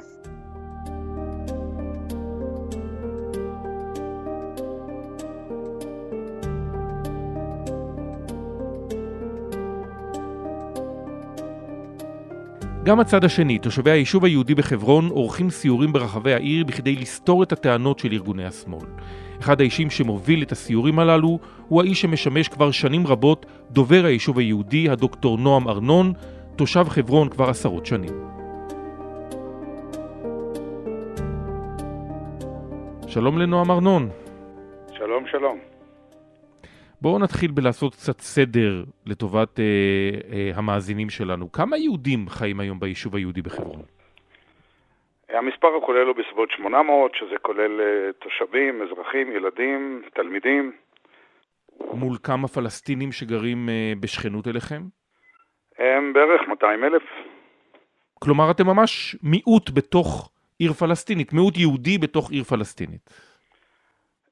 Speaker 2: גם הצד השני, תושבי היישוב היהודי בחברון עורכים סיורים ברחבי העיר בכדי לסתור את הטענות של ארגוני השמאל. אחד האישים שמוביל את הסיורים הללו הוא האיש שמשמש כבר שנים רבות דובר היישוב היהודי, הדוקטור נועם ארנון, תושב חברון כבר עשרות שנים. שלום לנועם ארנון.
Speaker 8: שלום, שלום.
Speaker 2: בואו נתחיל בלעשות קצת סדר לטובת אה, אה, המאזינים שלנו. כמה יהודים חיים היום ביישוב היהודי בחברון?
Speaker 8: המספר הכולל הוא בסביבות 800, שזה כולל אה, תושבים, אזרחים, ילדים, תלמידים.
Speaker 2: מול כמה פלסטינים שגרים אה, בשכנות אליכם?
Speaker 8: הם בערך 200 אלף.
Speaker 2: כלומר, אתם ממש מיעוט בתוך עיר פלסטינית, מיעוט יהודי בתוך עיר פלסטינית.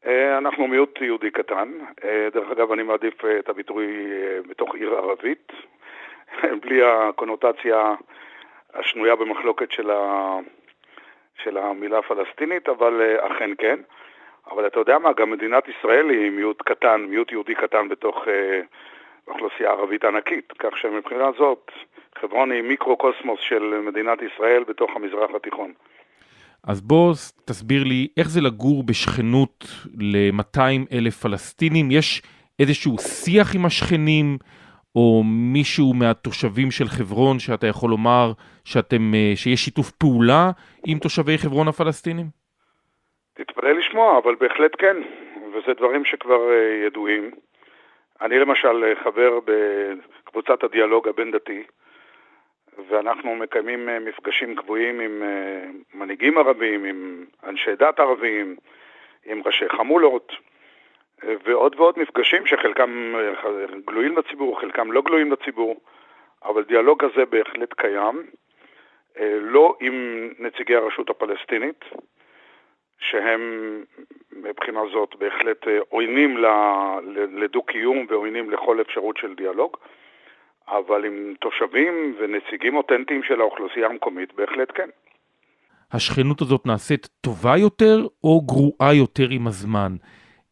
Speaker 8: אה, אנחנו מיעוט יהודי קטן. אה, דרך אגב, אני מעדיף אה, את הביטוי בתוך עיר ערבית, בלי הקונוטציה השנויה במחלוקת של, ה... של המילה הפלסטינית, אבל אכן כן. אבל אתה יודע מה, גם מדינת ישראל היא מיעוט קטן, מיעוט יהודי קטן בתוך אוכלוסייה ערבית ענקית, כך שמבחינה זאת חברון היא מיקרו-קוסמוס של מדינת ישראל בתוך המזרח התיכון.
Speaker 2: אז בוא תסביר לי איך זה לגור בשכנות ל-200 אלף פלסטינים. יש איזשהו שיח עם השכנים, או מישהו מהתושבים של חברון שאתה יכול לומר שאתם, אה, שיש שיתוף פעולה עם תושבי חברון הפלסטינים?
Speaker 8: תתפלא לשמוע, אבל בהחלט כן, וזה דברים שכבר אה, ידועים. אני למשל אה, חבר בקבוצת הדיאלוג הבין-דתי, ואנחנו מקיימים אה, מפגשים קבועים עם אה, מנהיגים ערבים, עם אנשי דת ערבים, עם ראשי חמולות, אה, ועוד ועוד מפגשים שחלקם גלויים לציבור, חלקם לא גלויים לציבור, אבל דיאלוג הזה בהחלט קיים, לא עם נציגי הרשות הפלסטינית, שהם מבחינה זאת בהחלט עוינים לדו-קיום ועוינים לכל אפשרות של דיאלוג, אבל עם תושבים ונציגים אותנטיים של האוכלוסייה המקומית, בהחלט כן.
Speaker 2: השכנות הזאת נעשית טובה יותר או גרועה יותר עם הזמן?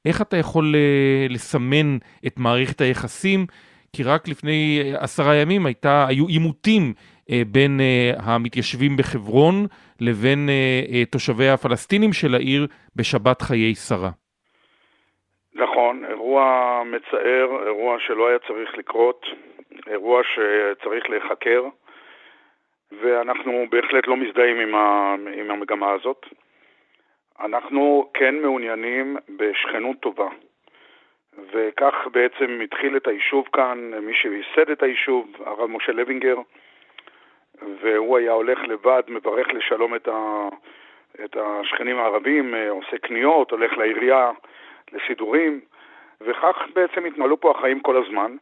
Speaker 2: איך אתה יכול אה, לסמן את מערכת היחסים? כי רק לפני עשרה ימים הייתה, היו עימותים בין המתיישבים בחברון לבין תושבי הפלסטינים של העיר בשבת חיי שרה.
Speaker 8: נכון, אירוע מצער, אירוע שלא היה צריך לקרות, אירוע שצריך להיחקר, ואנחנו בהחלט לא מזדהים עם, ה, עם המגמה הזאת. אנחנו כן מעוניינים בשכנות טובה, וכך בעצם התחיל את היישוב כאן, מי שייסד את היישוב, הרב משה לוינגר, והוא היה הולך לבד, מברך לשלום את, ה, את השכנים הערבים, עושה קניות, הולך לעירייה לסידורים, וכך בעצם התנהלו פה החיים כל הזמן,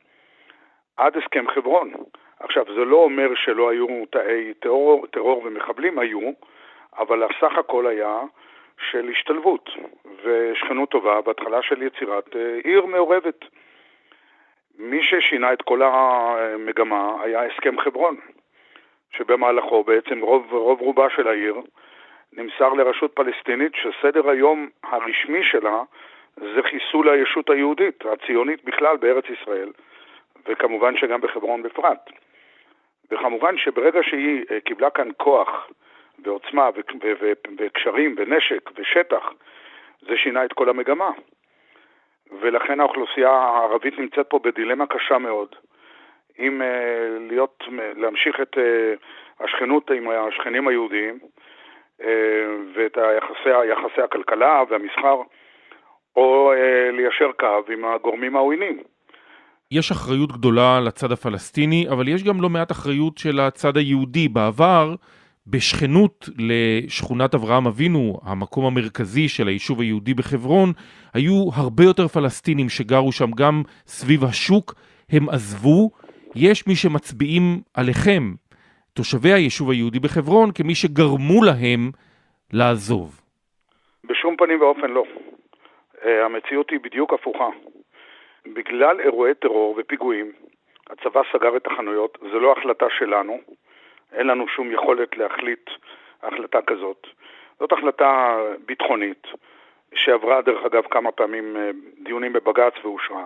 Speaker 8: עד הסכם חברון. עכשיו, זה לא אומר שלא היו תאי טרור, טרור ומחבלים, היו, אבל הסך הכל היה של השתלבות ושכנות טובה בהתחלה של יצירת אה, עיר מעורבת. מי ששינה את כל המגמה היה הסכם חברון, שבמהלכו בעצם רוב, רוב רובה של העיר נמסר לרשות פלסטינית שסדר היום הרשמי שלה זה חיסול הישות היהודית, הציונית בכלל בארץ ישראל, וכמובן שגם בחברון בפרט. וכמובן שברגע שהיא אה, קיבלה כאן כוח ועוצמה וקשרים ונשק ושטח, זה שינה את כל המגמה. ולכן האוכלוסייה הערבית נמצאת פה בדילמה קשה מאוד. אם uh, להיות, להמשיך את השכנות עם השכנים היהודיים ואת היחסי, יחסי הכלכלה והמסחר, או ליישר קו עם הגורמים העוינים.
Speaker 2: יש אחריות גדולה לצד הפלסטיני, אבל יש גם לא מעט אחריות של הצד היהודי. בעבר, בשכנות לשכונת אברהם אבינו, המקום המרכזי של היישוב היהודי בחברון, היו הרבה יותר פלסטינים שגרו שם גם סביב השוק, הם עזבו. יש מי שמצביעים עליכם, תושבי היישוב היהודי בחברון, כמי שגרמו להם לעזוב.
Speaker 8: בשום פנים ואופן לא. אה, המציאות היא בדיוק הפוכה. בגלל אירועי טרור ופיגועים, הצבא סגר את החנויות, זו לא החלטה שלנו, אין לנו שום יכולת להחליט החלטה כזאת. זאת החלטה ביטחונית, שעברה דרך אגב כמה פעמים אה, דיונים בבג"ץ ואושרה.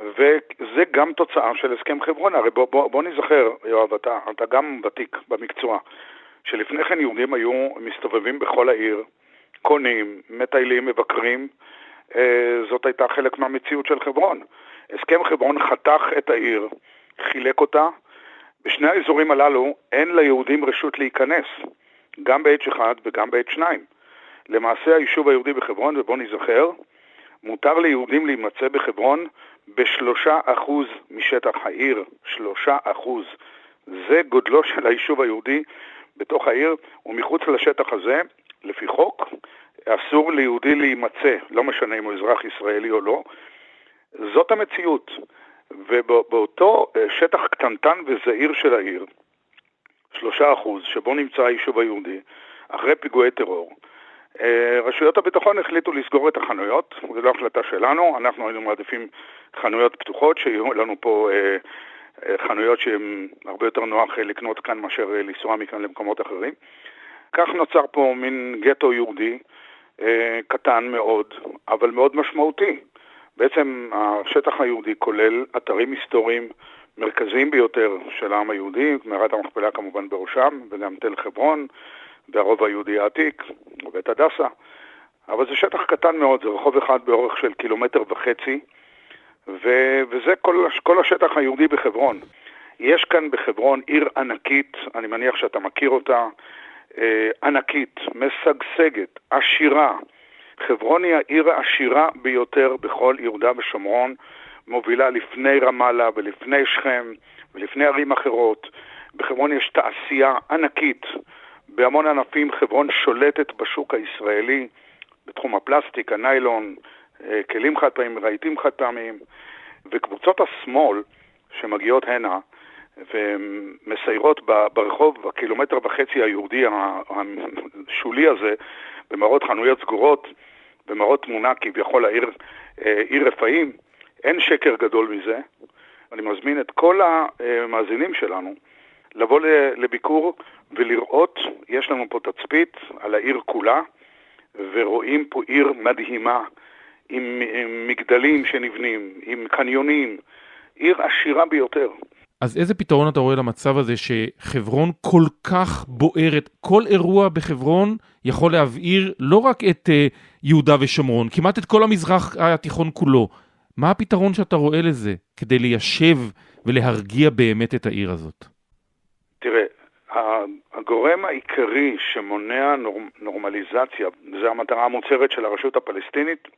Speaker 8: וזה גם תוצאה של הסכם חברון. הרי בוא, בוא, בוא נזכר, יואב, אתה, אתה גם ותיק במקצוע, שלפני כן יהודים היו מסתובבים בכל העיר, קונים, מטיילים, מבקרים, זאת הייתה חלק מהמציאות של חברון. הסכם חברון חתך את העיר, חילק אותה. בשני האזורים הללו אין ליהודים רשות להיכנס, גם ב-H1 וגם ב-H2. למעשה היישוב היהודי בחברון, ובואו נזכר, מותר ליהודים להימצא בחברון בשלושה אחוז משטח העיר, שלושה אחוז. זה גודלו של היישוב היהודי בתוך העיר, ומחוץ לשטח הזה, לפי חוק, אסור ליהודי להימצא, לא משנה אם הוא אזרח ישראלי או לא. זאת המציאות. ובאותו אה, שטח קטנטן וזעיר של העיר, שלושה אחוז, שבו נמצא היישוב היהודי, אחרי פיגועי טרור, אה, רשויות הביטחון החליטו לסגור את החנויות, זו לא החלטה שלנו, אנחנו היינו מעדיפים חנויות פתוחות, שיהיו לנו פה אה, חנויות שהן הרבה יותר נוח לקנות כאן מאשר לנסוע מכאן למקומות אחרים. כך נוצר פה מין גטו יהודי, קטן מאוד, אבל מאוד משמעותי. בעצם השטח היהודי כולל אתרים היסטוריים מרכזיים ביותר של העם היהודי, מערת המכפלה כמובן בראשם, וגם תל חברון, והרוב היהודי העתיק, ובית הדסה. אבל זה שטח קטן מאוד, זה רחוב אחד באורך של קילומטר וחצי, ו- וזה כל, כל השטח היהודי בחברון. יש כאן בחברון עיר ענקית, אני מניח שאתה מכיר אותה, אה, ענקית, משגשגת, עשירה. חברון היא העיר העשירה ביותר בכל יהודה ושומרון, מובילה לפני רמאללה ולפני שכם ולפני ערים אחרות. בחברון יש תעשייה ענקית בהמון ענפים. חברון שולטת בשוק הישראלי בתחום הפלסטיק, הניילון, אה, כלים חד פעמים, רהיטים חד פעמיים, וקבוצות השמאל שמגיעות הנה ומסיירות ברחוב, בקילומטר וחצי היהודי השולי הזה, במראות חנויות סגורות, במראות תמונה כביכול העיר אה, עיר רפאים, אין שקר גדול מזה. אני מזמין את כל המאזינים שלנו לבוא לביקור ולראות, יש לנו פה תצפית על העיר כולה, ורואים פה עיר מדהימה, עם, עם מגדלים שנבנים, עם קניונים, עיר עשירה ביותר.
Speaker 2: אז איזה פתרון אתה רואה למצב הזה שחברון כל כך בוערת, כל אירוע בחברון יכול להבעיר לא רק את uh, יהודה ושומרון, כמעט את כל המזרח התיכון כולו. מה הפתרון שאתה רואה לזה כדי ליישב ולהרגיע באמת את העיר הזאת?
Speaker 8: תראה, הגורם העיקרי שמונע נור, נורמליזציה, זו המטרה המוצהרת של הרשות הפלסטינית,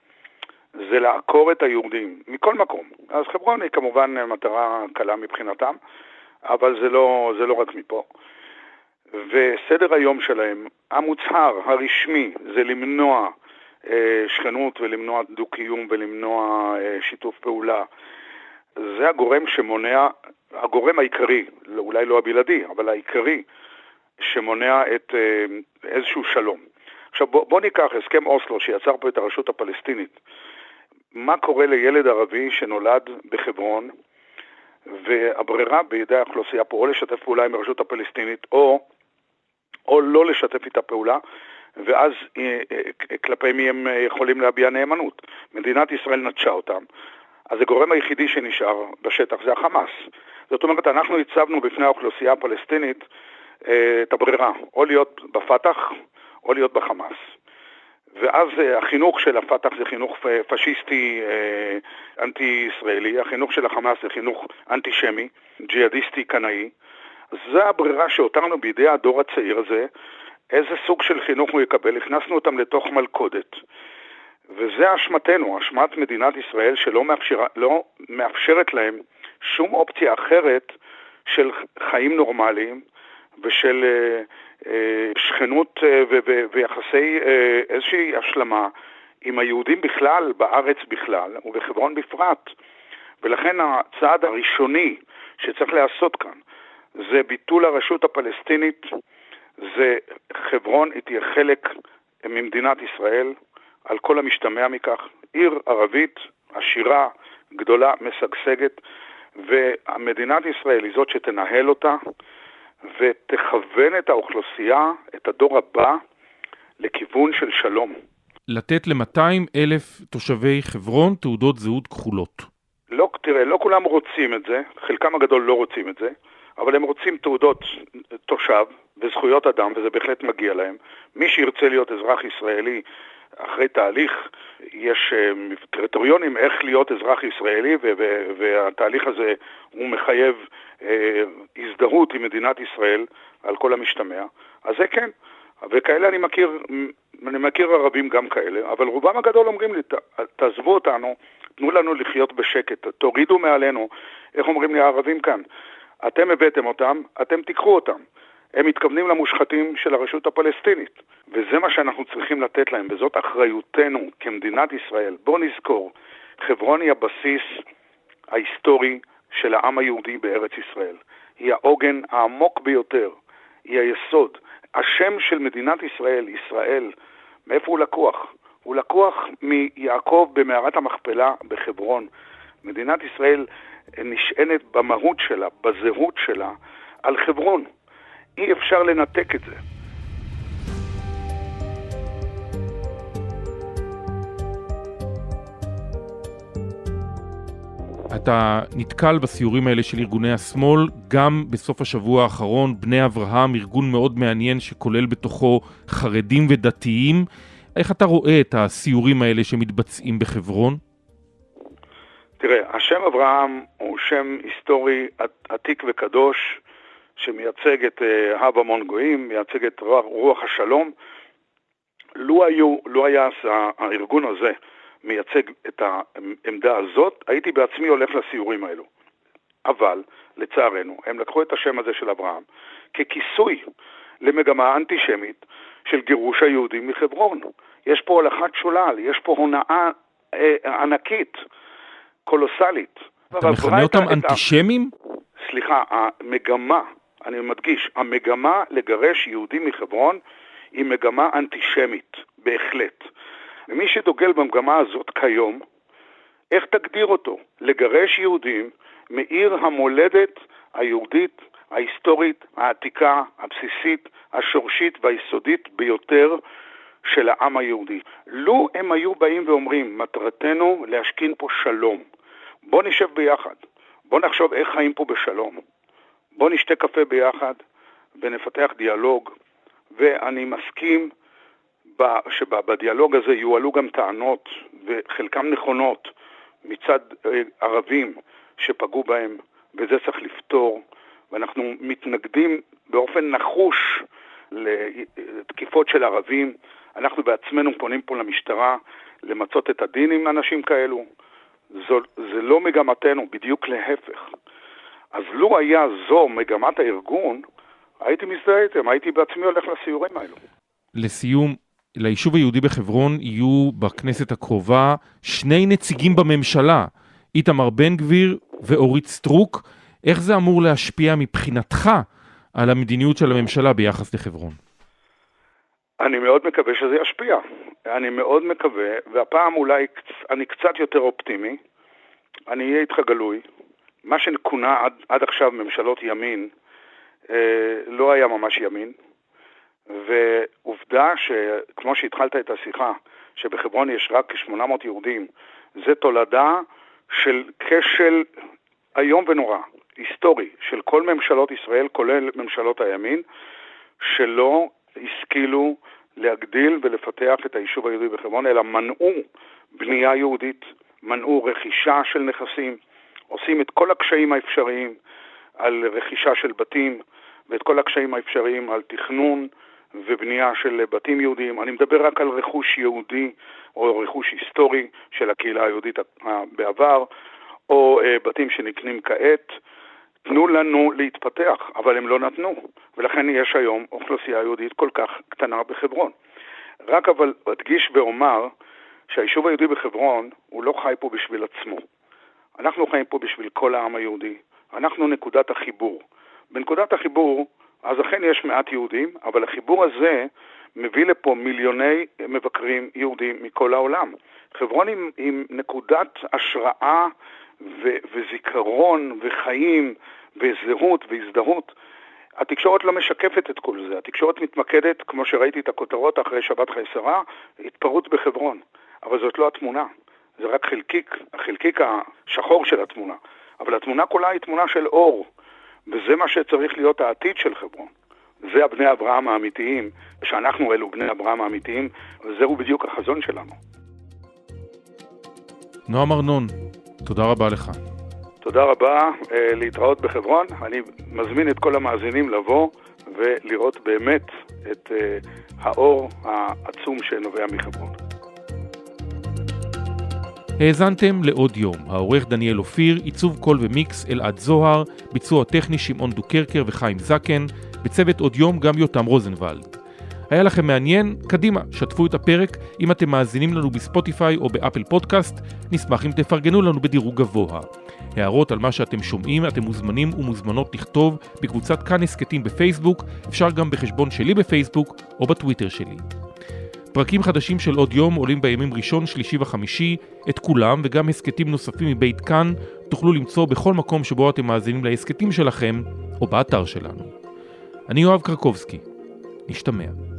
Speaker 8: זה לעקור את היהודים מכל מקום. אז חברון היא כמובן מטרה קלה מבחינתם, אבל זה לא, זה לא רק מפה. וסדר היום שלהם, המוצהר, הרשמי, זה למנוע אה, שכנות ולמנוע דו-קיום ולמנוע אה, שיתוף פעולה. זה הגורם שמונע, הגורם העיקרי, אולי לא הבלעדי, אבל העיקרי, שמונע את אה, איזשהו שלום. עכשיו בוא, בוא ניקח הסכם אוסלו שיצר פה את הרשות הפלסטינית. מה קורה לילד ערבי שנולד בחברון, והברירה בידי האוכלוסייה פה או לשתף פעולה עם הרשות הפלסטינית, או, או לא לשתף איתה פעולה, ואז אה, אה, כלפי מי הם יכולים להביע נאמנות. מדינת ישראל נטשה אותם. אז הגורם היחידי שנשאר בשטח זה החמאס. זאת אומרת, אנחנו הצבנו בפני האוכלוסייה הפלסטינית אה, את הברירה, או להיות בפת"ח או להיות בחמאס. ואז אה, החינוך של הפת"ח זה חינוך פשיסטי אה, אנטי-ישראלי, החינוך של החמאס זה חינוך אנטישמי, ג'יהאדיסטי קנאי. זה הברירה שהותרנו בידי הדור הצעיר הזה, איזה סוג של חינוך הוא יקבל, הכנסנו אותם לתוך מלכודת. וזה אשמתנו, אשמת מדינת ישראל שלא מאפשר, לא מאפשרת להם שום אופציה אחרת של חיים נורמליים ושל אה, שכנות אה, ויחסי אה, איזושהי השלמה עם היהודים בכלל, בארץ בכלל, ובחברון בפרט. ולכן הצעד הראשוני שצריך להיעשות כאן זה ביטול הרשות הפלסטינית, זה חברון היא תהיה חלק ממדינת ישראל, על כל המשתמע מכך, עיר ערבית עשירה, גדולה, משגשגת, ומדינת ישראל היא זאת שתנהל אותה, ותכוון את האוכלוסייה, את הדור הבא, לכיוון של שלום.
Speaker 2: לתת ל-200 אלף תושבי חברון תעודות זהות כחולות.
Speaker 8: לא, תראה, לא כולם רוצים את זה, חלקם הגדול לא רוצים את זה, אבל הם רוצים תעודות תושב וזכויות אדם, וזה בהחלט מגיע להם. מי שירצה להיות אזרח ישראלי אחרי תהליך, יש אה, קריטריונים איך להיות אזרח ישראלי, והתהליך הזה הוא מחייב אה, הזדהות עם מדינת ישראל על כל המשתמע, אז זה כן. וכאלה אני מכיר, אני מכיר ערבים גם כאלה, אבל רובם הגדול אומרים לי, תעזבו אותנו, תנו לנו לחיות בשקט, תורידו מעלינו, איך אומרים לי הערבים כאן, אתם הבאתם אותם, אתם תיקחו אותם. הם מתכוונים למושחתים של הרשות הפלסטינית, וזה מה שאנחנו צריכים לתת להם, וזאת אחריותנו כמדינת ישראל. בואו נזכור, חברון היא הבסיס ההיסטורי של העם היהודי בארץ ישראל. היא העוגן העמוק ביותר, היא היסוד. השם של מדינת ישראל, ישראל, מאיפה הוא לקוח? הוא לקוח מיעקב במערת המכפלה בחברון. מדינת ישראל נשענת במהות שלה, בזהות שלה, על חברון. אי אפשר לנתק את זה.
Speaker 2: אתה נתקל בסיורים האלה של ארגוני השמאל, גם בסוף השבוע האחרון, בני אברהם, ארגון מאוד מעניין שכולל בתוכו חרדים ודתיים. איך אתה רואה את הסיורים האלה שמתבצעים בחברון?
Speaker 8: תראה, השם אברהם הוא שם היסטורי עתיק וקדוש, שמייצג את אה, הב המון גויים, מייצג את רוח, השלום. לו, היו, לו היה הארגון הזה מייצג את העמדה הזאת, הייתי בעצמי הולך לסיורים האלו. אבל, לצערנו, הם לקחו את השם הזה של אברהם ככיסוי למגמה אנטישמית של גירוש היהודים מחברון. יש פה הולכת שולל, יש פה הונאה אה, ענקית, קולוסלית.
Speaker 2: אתה מכנה אותם אנטישמים?
Speaker 8: סליחה, המגמה אני מדגיש, המגמה לגרש יהודים מחברון היא מגמה אנטישמית, בהחלט. ומי שדוגל במגמה הזאת כיום, איך תגדיר אותו? לגרש יהודים מעיר המולדת היהודית, ההיסטורית, העתיקה, הבסיסית, השורשית והיסודית ביותר של העם היהודי. לו הם היו באים ואומרים, מטרתנו להשכין פה שלום. בוא נשב ביחד, בוא נחשוב איך חיים פה בשלום. בוא נשתה קפה ביחד ונפתח דיאלוג, ואני מסכים שבדיאלוג הזה יועלו גם טענות, וחלקן נכונות, מצד אה, ערבים שפגעו בהם, וזה צריך לפתור, ואנחנו מתנגדים באופן נחוש לתקיפות של ערבים. אנחנו בעצמנו פונים פה למשטרה למצות את הדין עם אנשים כאלו. זו, זה לא מגמתנו, בדיוק להפך. אז לו היה זו מגמת הארגון, הייתי מזדהה איתם, הייתי בעצמי הולך לסיורים האלו.
Speaker 2: לסיום, ליישוב היהודי בחברון יהיו בכנסת הקרובה שני נציגים בממשלה, איתמר בן גביר ואורית סטרוק. איך זה אמור להשפיע מבחינתך על המדיניות של הממשלה ביחס לחברון?
Speaker 8: אני מאוד מקווה שזה ישפיע. אני מאוד מקווה, והפעם אולי אני קצת יותר אופטימי. אני אהיה איתך גלוי. מה שכונה עד, עד עכשיו ממשלות ימין, אה, לא היה ממש ימין. ועובדה שכמו שהתחלת את השיחה, שבחברון יש רק כ-800 יהודים, זה תולדה של כשל איום ונורא, היסטורי, של כל ממשלות ישראל, כולל ממשלות הימין, שלא השכילו להגדיל ולפתח את היישוב היהודי בחברון, אלא מנעו בנייה יהודית, מנעו רכישה של נכסים, עושים את כל הקשיים האפשריים על רכישה של בתים ואת כל הקשיים האפשריים על תכנון ובנייה של בתים יהודיים. אני מדבר רק על רכוש יהודי או רכוש היסטורי של הקהילה היהודית בעבר, או אה, בתים שנקנים כעת. תנו לנו להתפתח, אבל הם לא נתנו, ולכן יש היום אוכלוסייה יהודית כל כך קטנה בחברון. רק אבל אדגיש ואומר שהיישוב היהודי בחברון הוא לא חי פה בשביל עצמו. אנחנו חיים פה בשביל כל העם היהודי. אנחנו נקודת החיבור. בנקודת החיבור, אז אכן יש מעט יהודים, אבל החיבור הזה מביא לפה מיליוני מבקרים יהודים מכל העולם. חברון עם נקודת השראה ו- וזיכרון וחיים וזהות והזדהות. התקשורת לא משקפת את כל זה, התקשורת מתמקדת, כמו שראיתי את הכותרות אחרי שבת חייסרה, התפרעות בחברון. אבל זאת לא התמונה, זה רק חלקיק, החלקיק השחור של התמונה. אבל התמונה כולה היא תמונה של אור, וזה מה שצריך להיות העתיד של חברון. זה הבני אברהם האמיתיים, שאנחנו אלו בני אברהם האמיתיים, וזהו בדיוק החזון שלנו.
Speaker 2: נועם ארנון, תודה רבה לך.
Speaker 8: תודה רבה, אה, להתראות בחברון. אני מזמין את כל המאזינים לבוא ולראות באמת את אה, האור העצום שנובע מחברון.
Speaker 2: האזנתם לעוד יום, העורך דניאל אופיר, עיצוב קול ומיקס אלעד זוהר, ביצוע טכני שמעון דוקרקר וחיים זקן, בצוות עוד יום גם יותם רוזנבלד. היה לכם מעניין? קדימה, שתפו את הפרק. אם אתם מאזינים לנו ב Spotify או ב Apple Podcast, נשמח אם תפרגנו לנו בדירוג גבוה. הערות על מה שאתם שומעים, אתם מוזמנים ומוזמנות לכתוב בקבוצת כאן הסכתים בפייסבוק, אפשר גם בחשבון שלי בפייסבוק או בטוויטר שלי. פרקים חדשים של עוד יום עולים בימים ראשון, שלישי וחמישי, את כולם וגם הסכתים נוספים מבית כאן תוכלו למצוא בכל מקום שבו אתם מאזינים להסכתים שלכם או באתר שלנו. אני יואב קרקובסקי, נשתמע.